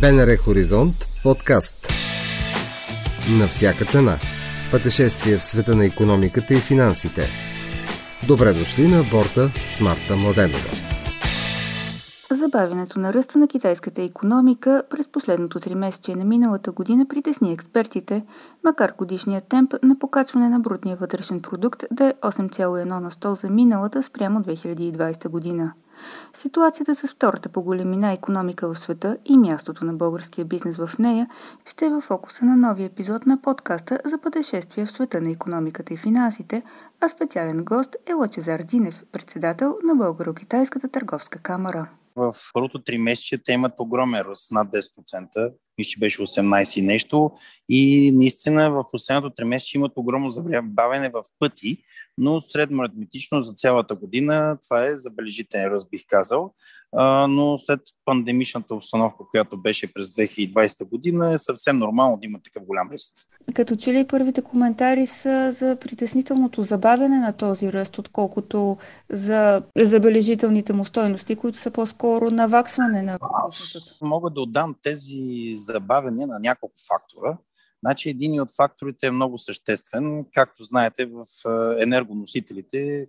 БНР Хоризонт подкаст. На всяка цена. Пътешествие в света на економиката и финансите. Добре дошли на борта с Марта Младенова. Забавянето на ръста на китайската економика през последното три месече на миналата година притесни експертите, макар годишният темп на покачване на брутния вътрешен продукт да е 8,1 на 100 за миналата спрямо 2020 година. Ситуацията с втората по големина економика в света и мястото на българския бизнес в нея ще е в фокуса на новия епизод на подкаста за пътешествие в света на економиката и финансите, а специален гост е Лачезар Динев, председател на Българо-Китайската търговска камера. В първото три месече те имат огромен ръст, над 10%, мисля, че беше 18 и нещо. И наистина в последното три месече имат огромно забавяне в пъти, но средно аритметично за цялата година това е забележителен ръст, бих казал. но след пандемичната обстановка, която беше през 2020 година, е съвсем нормално да има такъв голям ръст. Като че ли първите коментари са за притеснителното забавяне на този ръст, отколкото за забележителните му стойности, които са по-скоро наваксване на Мога да отдам тези забавяния на няколко фактора. Значи един от факторите е много съществен. Както знаете, в енергоносителите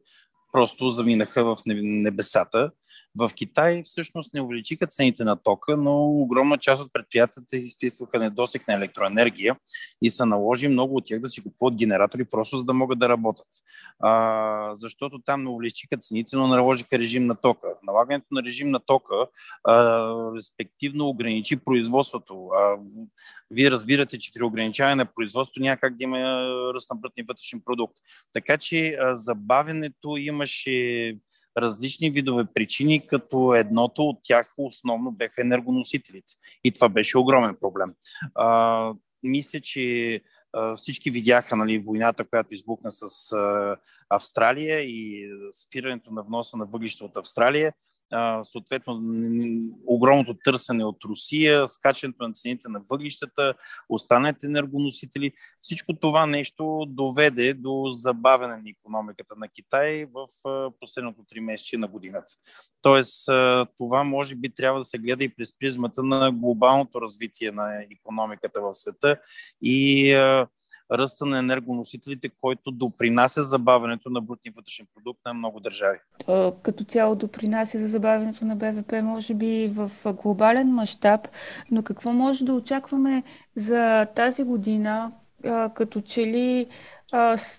просто заминаха в небесата. В Китай всъщност не увеличиха цените на тока, но огромна част от предприятията изписваха недосиг на електроенергия и са наложи много от тях да си купуват генератори, просто за да могат да работят. А, защото там не увеличиха цените, но наложиха режим на тока. Налагането на режим на тока а, респективно ограничи производството. А, вие разбирате, че при ограничаване на производството няма как да има ръст на брутния вътрешен продукт. Така че а, забавенето имаше различни видове причини, като едното от тях основно беха енергоносителите. И това беше огромен проблем. А, мисля, че всички видяха нали, войната, която избухна с Австралия и спирането на вноса на въглища от Австралия съответно огромното търсене от Русия, скачането на цените на въглищата, останалите енергоносители. Всичко това нещо доведе до забавяне на економиката на Китай в последното три месече на годината. Тоест, това може би трябва да се гледа и през призмата на глобалното развитие на економиката в света и ръста на енергоносителите, който допринася забавянето на брутния вътрешен продукт на много държави. Като цяло допринася за забавянето на БВП, може би в глобален мащаб, но какво може да очакваме за тази година, като че ли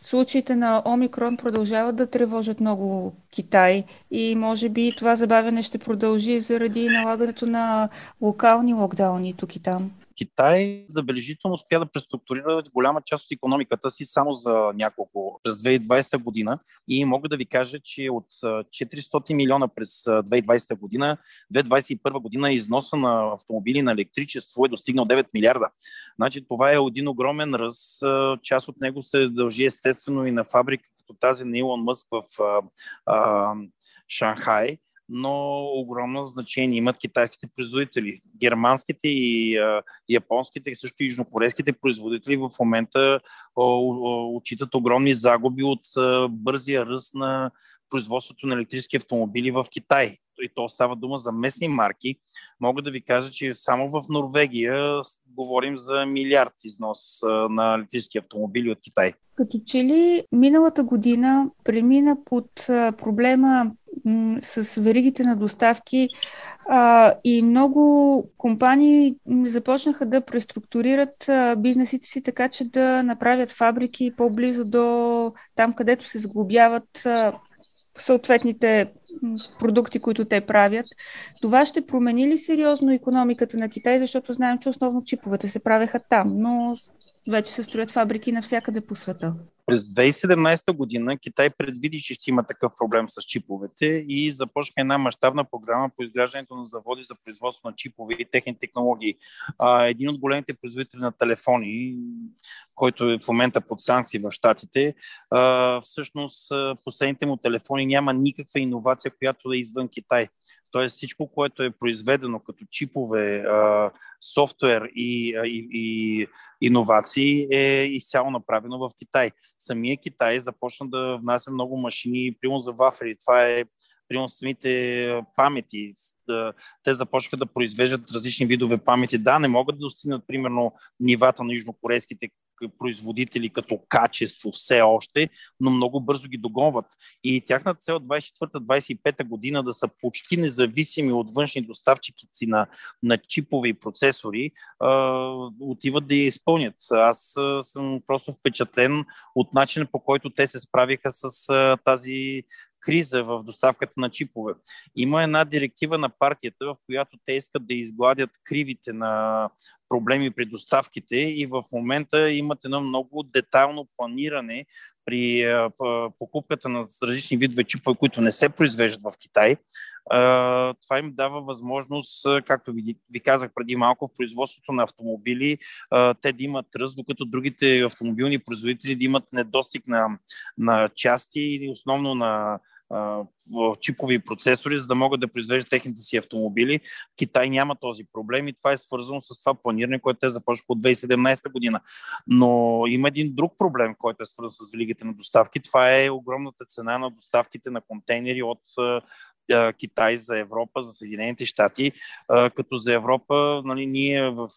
случаите на Омикрон продължават да тревожат много Китай и може би това забавяне ще продължи заради налагането на локални локдауни тук и там. Китай забележително успя да преструктурира голяма част от економиката си само за няколко през 2020 година и мога да ви кажа, че от 400 милиона през 2020 година, 2021 година износа на автомобили на електричество е достигнал 9 милиарда. Значи това е един огромен раз. Част от него се дължи естествено и на фабрика като тази на Илон Мъск в а, а, Шанхай, но огромно значение имат китайските производители. Германските и а, японските, също и южнокорейските производители в момента отчитат огромни загуби от а, бързия ръст на производството на електрически автомобили в Китай. И то става дума за местни марки. Мога да ви кажа, че само в Норвегия говорим за милиард износ на електрически автомобили от Китай. Като че ли миналата година премина под проблема с веригите на доставки а, и много компании започнаха да преструктурират бизнесите си така, че да направят фабрики по-близо до там, където се сглобяват а, съответните продукти, които те правят. Това ще промени ли сериозно економиката на Китай, защото знаем, че основно чиповете се правеха там, но вече се строят фабрики навсякъде по света. През 2017 година Китай предвиди, че ще има такъв проблем с чиповете и започна една мащабна програма по изграждането на заводи за производство на чипове и техни технологии. един от големите производители на телефони, който е в момента под санкции в Штатите, всъщност последните му телефони няма никаква иновация, която е извън Китай. Тоест всичко, което е произведено като чипове, софтуер и, и, и иновации е изцяло направено в Китай. Самия Китай започна да внася много машини, примерно за вафели. Това е примерно самите памети. Те започнаха да произвеждат различни видове памети. Да, не могат да достигнат, примерно, нивата на южнокорейските производители като качество все още, но много бързо ги догонват. И тяхната цел 24-25 година да са почти независими от външни доставчици на, на чипове и процесори, а, отиват да я изпълнят. Аз съм просто впечатлен от начина по който те се справиха с а, тази криза в доставката на чипове. Има една директива на партията, в която те искат да изгладят кривите на проблеми при доставките и в момента имат едно много детайлно планиране при покупката на различни видове чипове, които не се произвеждат в Китай. Това им дава възможност, както ви, казах преди малко, в производството на автомобили те да имат ръст, докато другите автомобилни производители да имат недостиг на, на части и основно на чипови процесори, за да могат да произвеждат техните си автомобили. Китай няма този проблем и това е свързано с това планиране, което те започнаха от 2017 година. Но има един друг проблем, който е свързан с великите на доставки. Това е огромната цена на доставките на контейнери от Китай за Европа, за Съединените щати, като за Европа, нали, ние в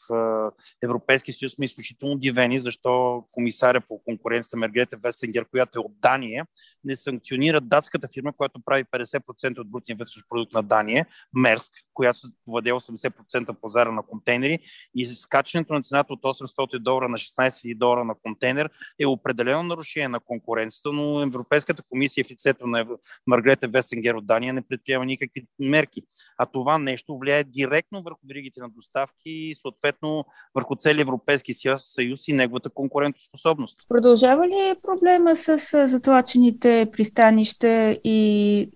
Европейския съюз сме изключително удивени, защо комисаря по конкуренцията Мергрета Весенгер, която е от Дания, не санкционира датската фирма, която прави 50% от брутния вътрешен продукт на Дания, Мерск, която владее 80% пазара на контейнери. И скачането на цената от 800 долара на 16 долара на контейнер е определено нарушение на конкуренцията, но Европейската комисия в лицето на Маргрета Вестенгер от Дания не предприема никакви мерки. А това нещо влияе директно върху веригите на доставки и съответно върху целия Европейски съюз и неговата конкурентоспособност. Продължава ли проблема с затлачените пристанища и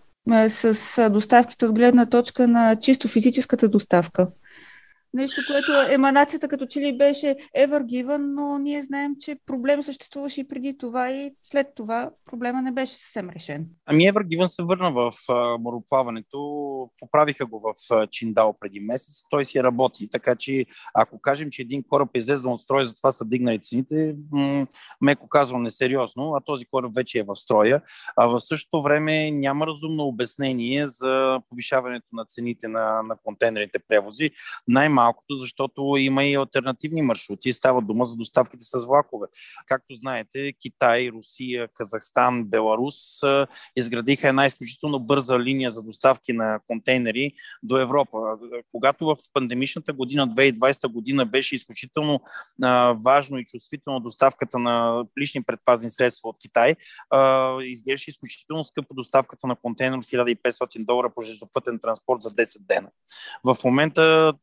с доставките от гледна точка на чисто физическата доставка? Нещо, което еманацията като че ли беше ever given, но ние знаем, че проблем съществуваше и преди това и след това проблема не беше съвсем решен. Ами ever given се върна в а, мороплаването, поправиха го в а, Чиндал преди месец, той си работи, така че ако кажем, че един кораб е излезъл от строй, затова са дигнали цените, м- меко казвам несериозно, а този кораб вече е в строя, а в същото време няма разумно обяснение за повишаването на цените на, на контейнерните превози. Най-малко малкото, защото има и альтернативни маршрути. Става дума за доставките с влакове. Както знаете, Китай, Русия, Казахстан, Беларус изградиха една изключително бърза линия за доставки на контейнери до Европа. Когато в пандемичната година, 2020 година, беше изключително важно и чувствително доставката на лични предпазни средства от Китай, изглеждаше изключително скъпо доставката на контейнер от 1500 долара по железопътен транспорт за 10 дена. В момента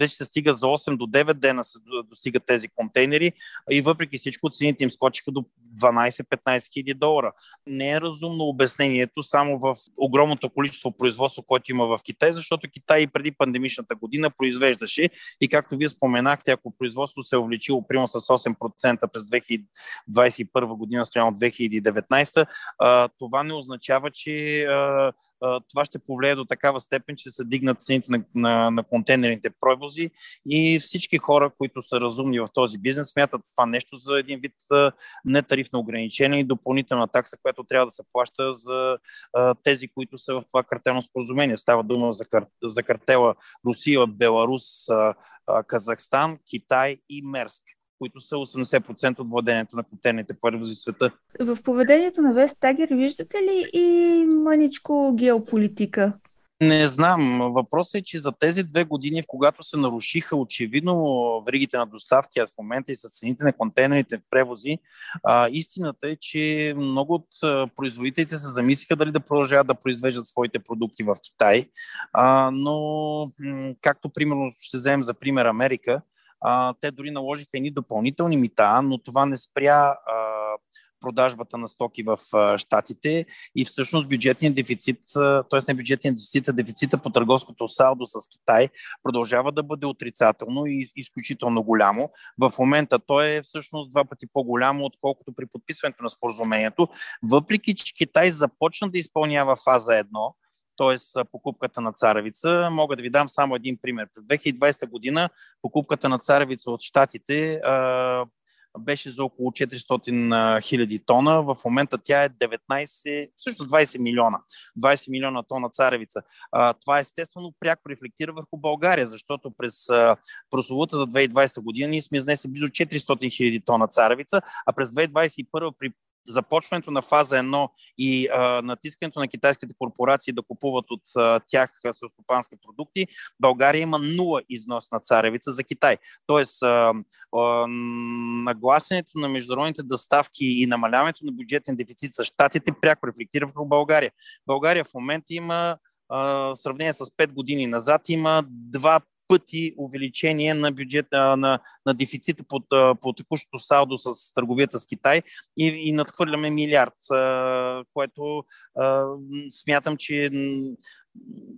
вече се стига за 8 до 9 дена се достигат тези контейнери и въпреки всичко цените им скочиха до 12-15 хиляди долара. Не е разумно обяснението само в огромното количество производство, което има в Китай, защото Китай и преди пандемичната година произвеждаше и както вие споменахте, ако производството се е увеличило примерно с 8% през 2021 година, стояно 2019, това не означава, че това ще повлияе до такава степен, че се дигнат цените на, на, на контейнерните превози и всички хора, които са разумни в този бизнес, смятат това нещо за един вид нетарифно ограничение и допълнителна такса, която трябва да се плаща за а, тези, които са в това картелно споразумение. Става дума за, кар, за картела Русия, Беларус, а, а, Казахстан, Китай и Мерск които са 80% от владението на контейнерните превози в света. В поведението на Вестагер виждате ли и маничко геополитика? Не знам. Въпросът е, че за тези две години, в когато се нарушиха очевидно веригите на доставки, а в момента и с цените на контейнерите превози, а, истината е, че много от производителите се замислиха дали да продължават да произвеждат своите продукти в Китай. А, но, както примерно ще вземем за пример Америка, а, те дори наложиха едни допълнителни мита, но това не спря а, продажбата на стоки в Штатите и всъщност бюджетният дефицит, т.е. не бюджетният дефицит, а дефицита по търговското салдо с Китай продължава да бъде отрицателно и изключително голямо. В момента той е всъщност два пъти по-голямо, отколкото при подписването на споразумението, въпреки че Китай започна да изпълнява фаза 1, т.е. покупката на царевица. Мога да ви дам само един пример. През 2020 година покупката на царевица от Штатите беше за около 400 хиляди тона. В момента тя е 19, също 20 милиона. 20 милиона тона царевица. Това естествено пряко рефлектира върху България, защото през прословутата 2020 година ние сме изнесли близо 400 хиляди тона царевица, а през 2021 при започването на фаза 1 и а, натискането на китайските корпорации да купуват от а, тях селстопански продукти, България има нула износ на царевица за Китай. Тоест, а, а, нагласенето на международните доставки и намаляването на бюджетен дефицит с щатите пряко рефлектира върху България. България в момента има в сравнение с 5 години назад има два пъти увеличение на бюджет, на, на дефицита по, по текущото салдо с търговията с Китай и, и надхвърляме милиард, което смятам, че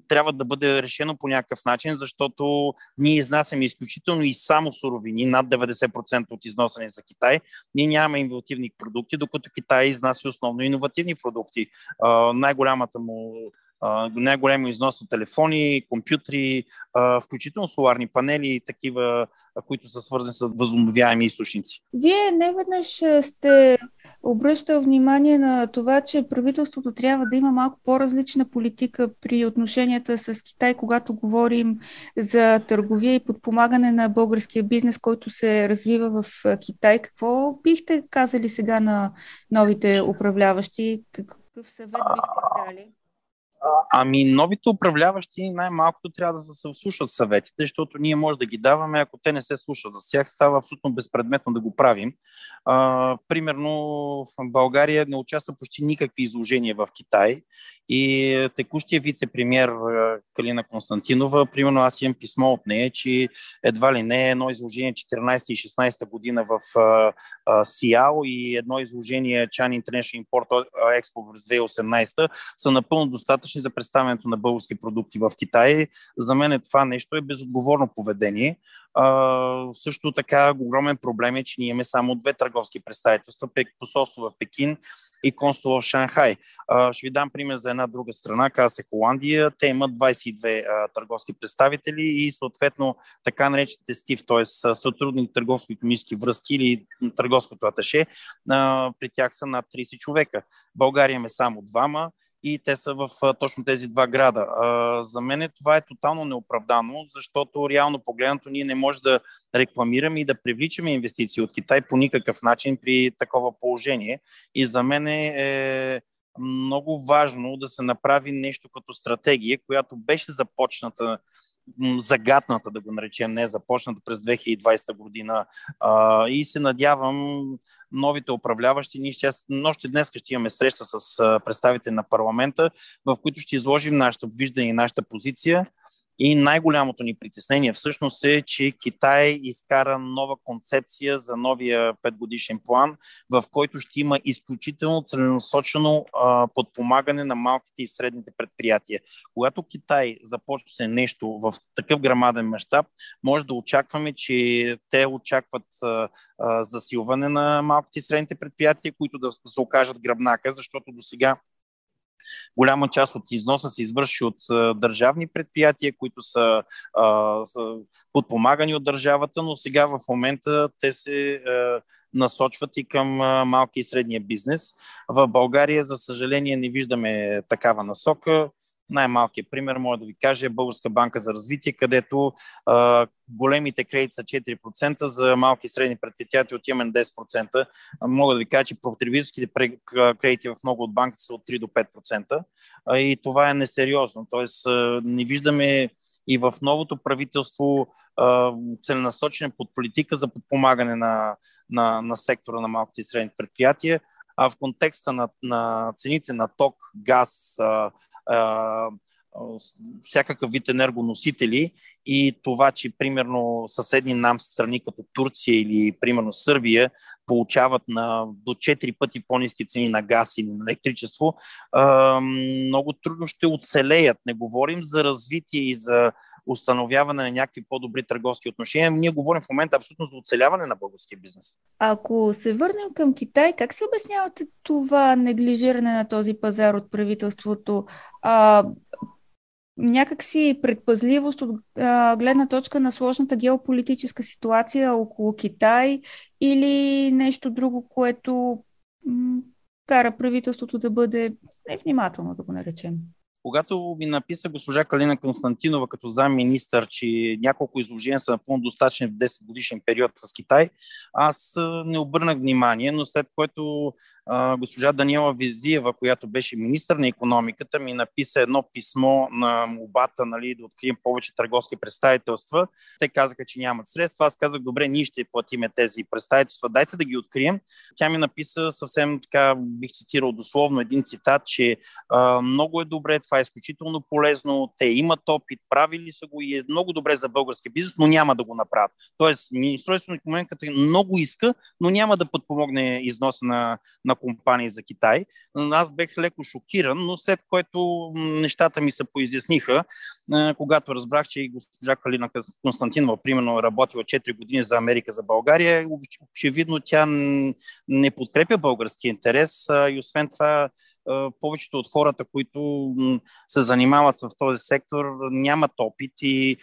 трябва да бъде решено по някакъв начин, защото ние изнасяме изключително и само суровини, над 90% от износени за Китай. Ние нямаме иновативни продукти, докато Китай изнася основно иновативни продукти. най-голямата му най-големи износ на телефони, компютри, включително соларни панели и такива, които са свързани с възобновяеми източници. Вие не веднъж сте обръщал внимание на това, че правителството трябва да има малко по-различна политика при отношенията с Китай, когато говорим за търговия и подпомагане на българския бизнес, който се развива в Китай. Какво бихте казали сега на новите управляващи? Какъв съвет бихте дали? Ами новите управляващи най-малкото трябва да се слушат съветите, защото ние може да ги даваме, ако те не се слушат. За тях става абсолютно безпредметно да го правим. А, примерно в България не участва почти никакви изложения в Китай и текущия вице-премьер Калина Константинова, примерно аз имам писмо от нея, че едва ли не е едно изложение 14 и 16 година в Сиал и едно изложение Chan International Import Expo през 2018 са напълно достатъчни за представянето на български продукти в Китай. За мен е това нещо е безотговорно поведение. А, също така огромен проблем е, че ние имаме само две търговски представителства, посолство в Пекин и консул в Шанхай. А, ще ви дам пример за една друга страна, каза се Холандия. Те имат 22 а, търговски представители и съответно така наречените СТИВ, т.е. сътрудни търговско-економически връзки или търговското аташе, а, при тях са над 30 човека. България имаме само двама и те са в точно тези два града. За мен това е тотално неоправдано, защото реално погледнато ние не може да рекламираме и да привличаме инвестиции от Китай по никакъв начин при такова положение. И за мен е много важно да се направи нещо като стратегия, която беше започната, загадната да го наречем, не започната през 2020 година. И се надявам новите управляващи. Ние ще, още днес ще имаме среща с представители на парламента, в които ще изложим нашата виждане и нашата позиция и най-голямото ни притеснение всъщност е, че Китай изкара нова концепция за новия петгодишен план, в който ще има изключително целенасочено а, подпомагане на малките и средните предприятия. Когато Китай започне нещо в такъв грамаден мащаб, може да очакваме, че те очакват а, а, засилване на малките и средните предприятия, които да се окажат гръбнака, защото до сега Голяма част от износа се извърши от държавни предприятия, които са, а, са подпомагани от държавата, но сега в момента те се а, насочват и към малки и средния бизнес. В България, за съжаление, не виждаме такава насока. Най-малкият пример, може да ви кажа, е Българска банка за развитие, където а, големите кредити са 4%, за малки и средни предприятия отиваме на 10%. Мога да ви кажа, че потребителските кредити в много от банките са от 3 до 5%. А, и това е несериозно. Тоест, а, не виждаме и в новото правителство целенасочен под политика за подпомагане на, на, на сектора на малките и средни предприятия, а в контекста на, на цените на ток, газ, всякакъв вид енергоносители и това, че примерно съседни нам страни като Турция или примерно Сърбия получават на до 4 пъти по-низки цени на газ или на електричество, много трудно ще оцелеят. Не говорим за развитие и за установяване на някакви по-добри търговски отношения. Ние говорим в момента абсолютно за оцеляване на българския бизнес. Ако се върнем към Китай, как си обяснявате това неглижиране на този пазар от правителството? А, някакси предпазливост от а, гледна точка на сложната геополитическа ситуация около Китай или нещо друго, което м- кара правителството да бъде невнимателно, да го наречем? Когато ми написа госпожа Калина Константинова като замминистър, че няколко изложения са напълно достатъчни в 10 годишен период с Китай, аз не обърнах внимание, но след което а, госпожа Даниела Визиева, която беше министър на економиката, ми написа едно писмо на мобата нали, да открием повече търговски представителства. Те казаха, че нямат средства. Аз казах, добре, ние ще платиме тези представителства, дайте да ги открием. Тя ми написа съвсем така, бих цитирал дословно един цитат, че а, много е добре, това е изключително полезно, те имат опит, правили са го и е много добре за български бизнес, но няма да го направят. Тоест, Министерството на економиката много иска, но няма да подпомогне износа на, на компании за Китай. Аз бех леко шокиран, но след което нещата ми се поизясниха, когато разбрах, че и госпожа Калина Константинова, примерно, е работила 4 години за Америка, за България, очевидно тя не подкрепя български интерес и освен това повечето от хората, които се занимават в този сектор, нямат опит и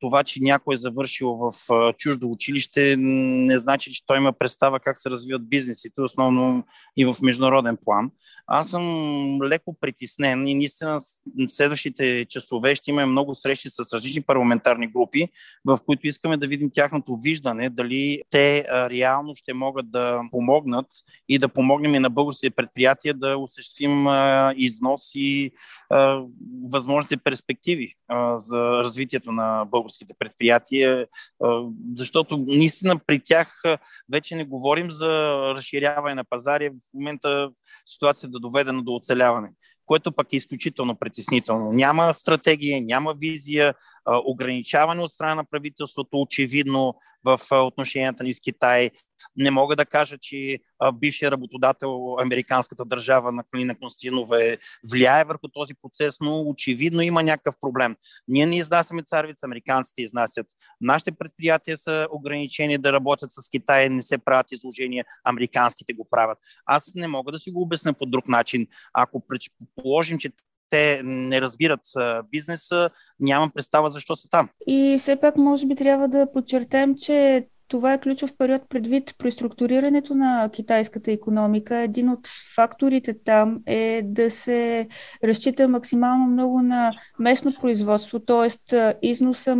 това, че някой е завършил в чуждо училище, не значи, че той има представа как се развиват бизнесите, основно и в международен план. Аз съм леко притеснен и наистина следващите часове ще имаме много срещи с различни парламентарни групи, в които искаме да видим тяхното виждане, дали те реално ще могат да помогнат и да помогнем и на българските предприятия да осъществим износ и възможните перспективи за развитието на българските предприятия, защото наистина при тях вече не говорим за разширяване на пазари. В момента ситуацията да доведена до оцеляване, което пък е изключително притеснително. Няма стратегия, няма визия, ограничаване от страна на правителството, очевидно в отношенията ни с Китай, не мога да кажа, че бившия работодател, американската държава на Клина Константинова е влияе върху този процес, но очевидно има някакъв проблем. Ние не изнасяме царевица, американците изнасят. Нашите предприятия са ограничени да работят с Китай, не се правят изложения, американските го правят. Аз не мога да си го обясня по друг начин. Ако предположим, че те не разбират бизнеса, нямам представа защо са там. И все пак, може би, трябва да подчертаем, че това е ключов период предвид преструктурирането на китайската економика. Един от факторите там е да се разчита максимално много на местно производство, т.е. износа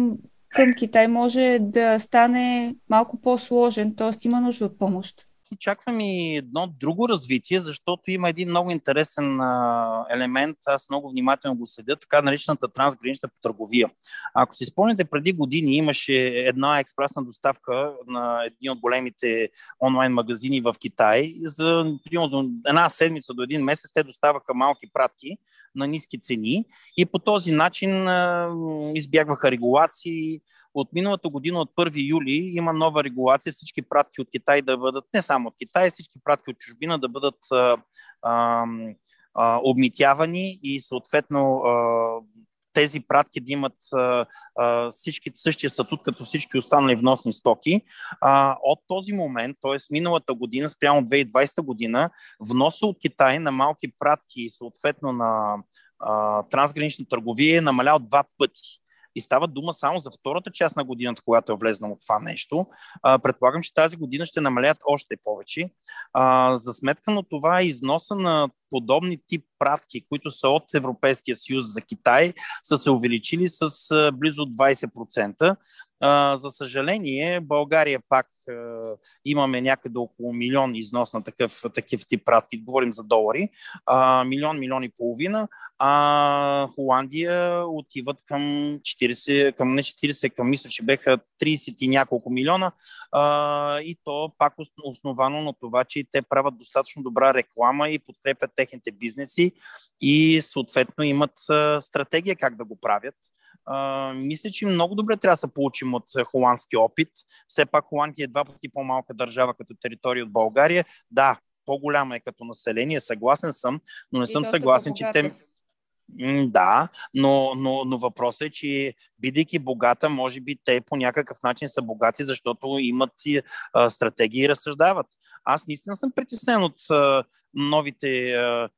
към Китай може да стане малко по-сложен, т.е. има нужда от помощ очаквам и едно друго развитие, защото има един много интересен а, елемент, аз много внимателно го следя, така наречената трансгранична търговия. Ако си спомняте, преди години имаше една експресна доставка на един от големите онлайн магазини в Китай. За примерно една седмица до един месец те доставаха малки пратки на ниски цени и по този начин а, избягваха регулации, от миналата година, от 1 юли, има нова регулация всички пратки от Китай да бъдат, не само от Китай, всички пратки от чужбина да бъдат а, а, а, обмитявани и съответно а, тези пратки да имат а, а, всички, същия статут като всички останали вносни стоки. А, от този момент, т.е. миналата година, спрямо 2020 година, вноса от Китай на малки пратки и съответно на а, трансгранична търговия е намалял два пъти и става дума само за втората част на годината, когато е влезнало това нещо. А, предполагам, че тази година ще намалят още повече. А, за сметка на това износа на подобни тип пратки, които са от Европейския съюз за Китай, са се увеличили с близо 20%. За съжаление, България пак имаме някъде около милион износ на такъв, такъв тип пратки, говорим за долари, милион, милион и половина, а Холандия отиват към 40, към не 40, към мисля, че беха 30 и няколко милиона. А, и то пак основано на това, че те правят достатъчно добра реклама и подкрепят техните бизнеси и съответно имат стратегия как да го правят. Мисля, че много добре трябва да се получим от холандски опит. Все пак Холандия е два пъти по-малка държава като територия от България. Да, по-голяма е като население, съгласен съм, но не и съм съгласен, че те... Да, но, но, но въпросът е, че бидейки богата, може би те по някакъв начин са богати, защото имат и, а, стратегии и разсъждават. Аз наистина съм притеснен от а, новите а,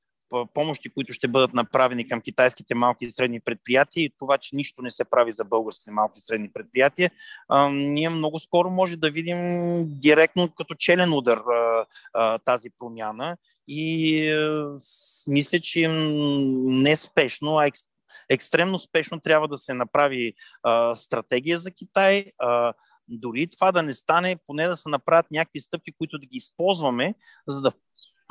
помощи, които ще бъдат направени към китайските малки и средни предприятия и това, че нищо не се прави за българските малки и средни предприятия, ние много скоро може да видим директно като челен удар тази промяна и мисля, че не спешно, а екстремно спешно трябва да се направи стратегия за Китай. Дори това да не стане, поне да се направят някакви стъпки, които да ги използваме, за да,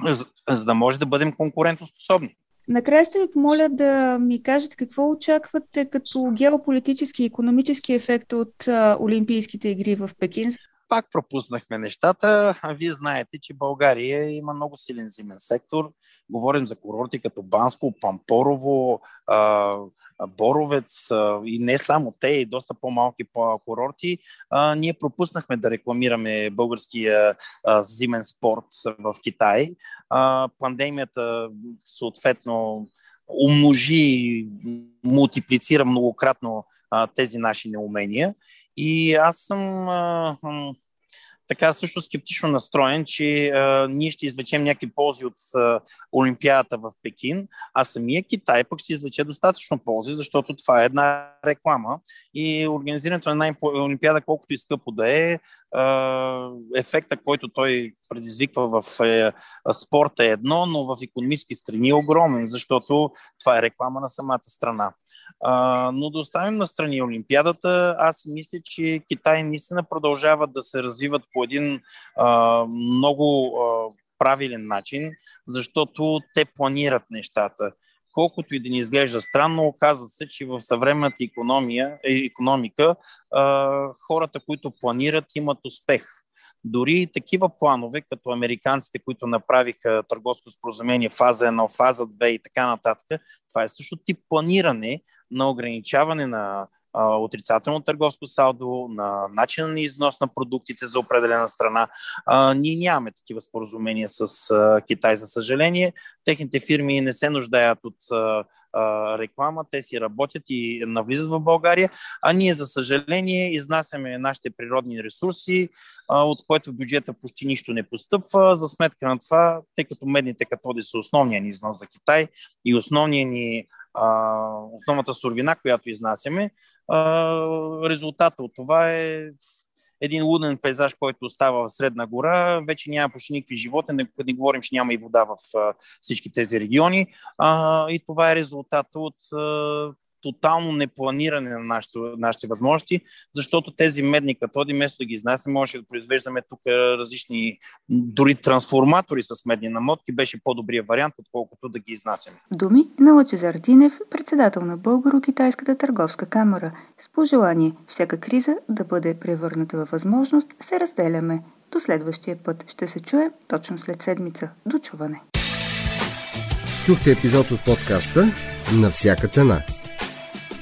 за, за да може да бъдем конкурентоспособни. Накрая ще ви помоля да ми кажете какво очаквате като геополитически и економически ефект от а, Олимпийските игри в Пекин пак пропуснахме нещата. Вие знаете, че България има много силен зимен сектор. Говорим за курорти като Банско, Пампорово, Боровец и не само те, и доста по-малки курорти. Ние пропуснахме да рекламираме българския зимен спорт в Китай. Пандемията съответно умножи и мултиплицира многократно тези наши неумения. И аз съм а, така също скептично настроен, че а, ние ще извлечем някакви ползи от а, Олимпиадата в Пекин, а самия Китай пък ще извлече достатъчно ползи, защото това е една реклама и организирането на една Олимпиада, колкото и скъпо да е, ефекта, който той предизвиква в е, спорта е едно, но в економически страни е огромен, защото това е реклама на самата страна. А, но да оставим на страни Олимпиадата, аз мисля, че Китай наистина продължават да се развиват по един а, много а, правилен начин, защото те планират нещата. Колкото и да ни изглежда странно, оказва се, че в съвременната економия, економика а, хората, които планират, имат успех. Дори такива планове, като американците, които направиха търговско споразумение фаза 1, фаза 2 и така нататък, това е също тип планиране, на ограничаване на а, отрицателно търговско салдо, на начина на износ на продуктите за определена страна. А, ние нямаме такива споразумения с а, Китай, за съжаление. Техните фирми не се нуждаят от а, реклама, те си работят и навлизат в България, а ние, за съжаление, изнасяме нашите природни ресурси, от което в бюджета почти нищо не постъпва. За сметка на това, тъй като медните катоди са основния ни износ за Китай и основния ни основната суровина, която изнасяме. Резултата от това е един луден пейзаж, който остава в Средна гора. Вече няма почти никакви животни, не, не говорим, че няма и вода в всички тези региони. и това е резултата от тотално непланиране на нашите, нашите възможности, защото тези медни катоди, вместо да ги изнасяме, може да произвеждаме тук различни, дори трансформатори с медни намотки, беше по-добрия вариант, отколкото да ги изнасяме. Думи на Лачезар Динев, председател на Българо-Китайската търговска камера. С пожелание всяка криза да бъде превърната във възможност, се разделяме. До следващия път ще се чуем точно след седмица. До чуване! Чухте епизод от подкаста «На всяка цена»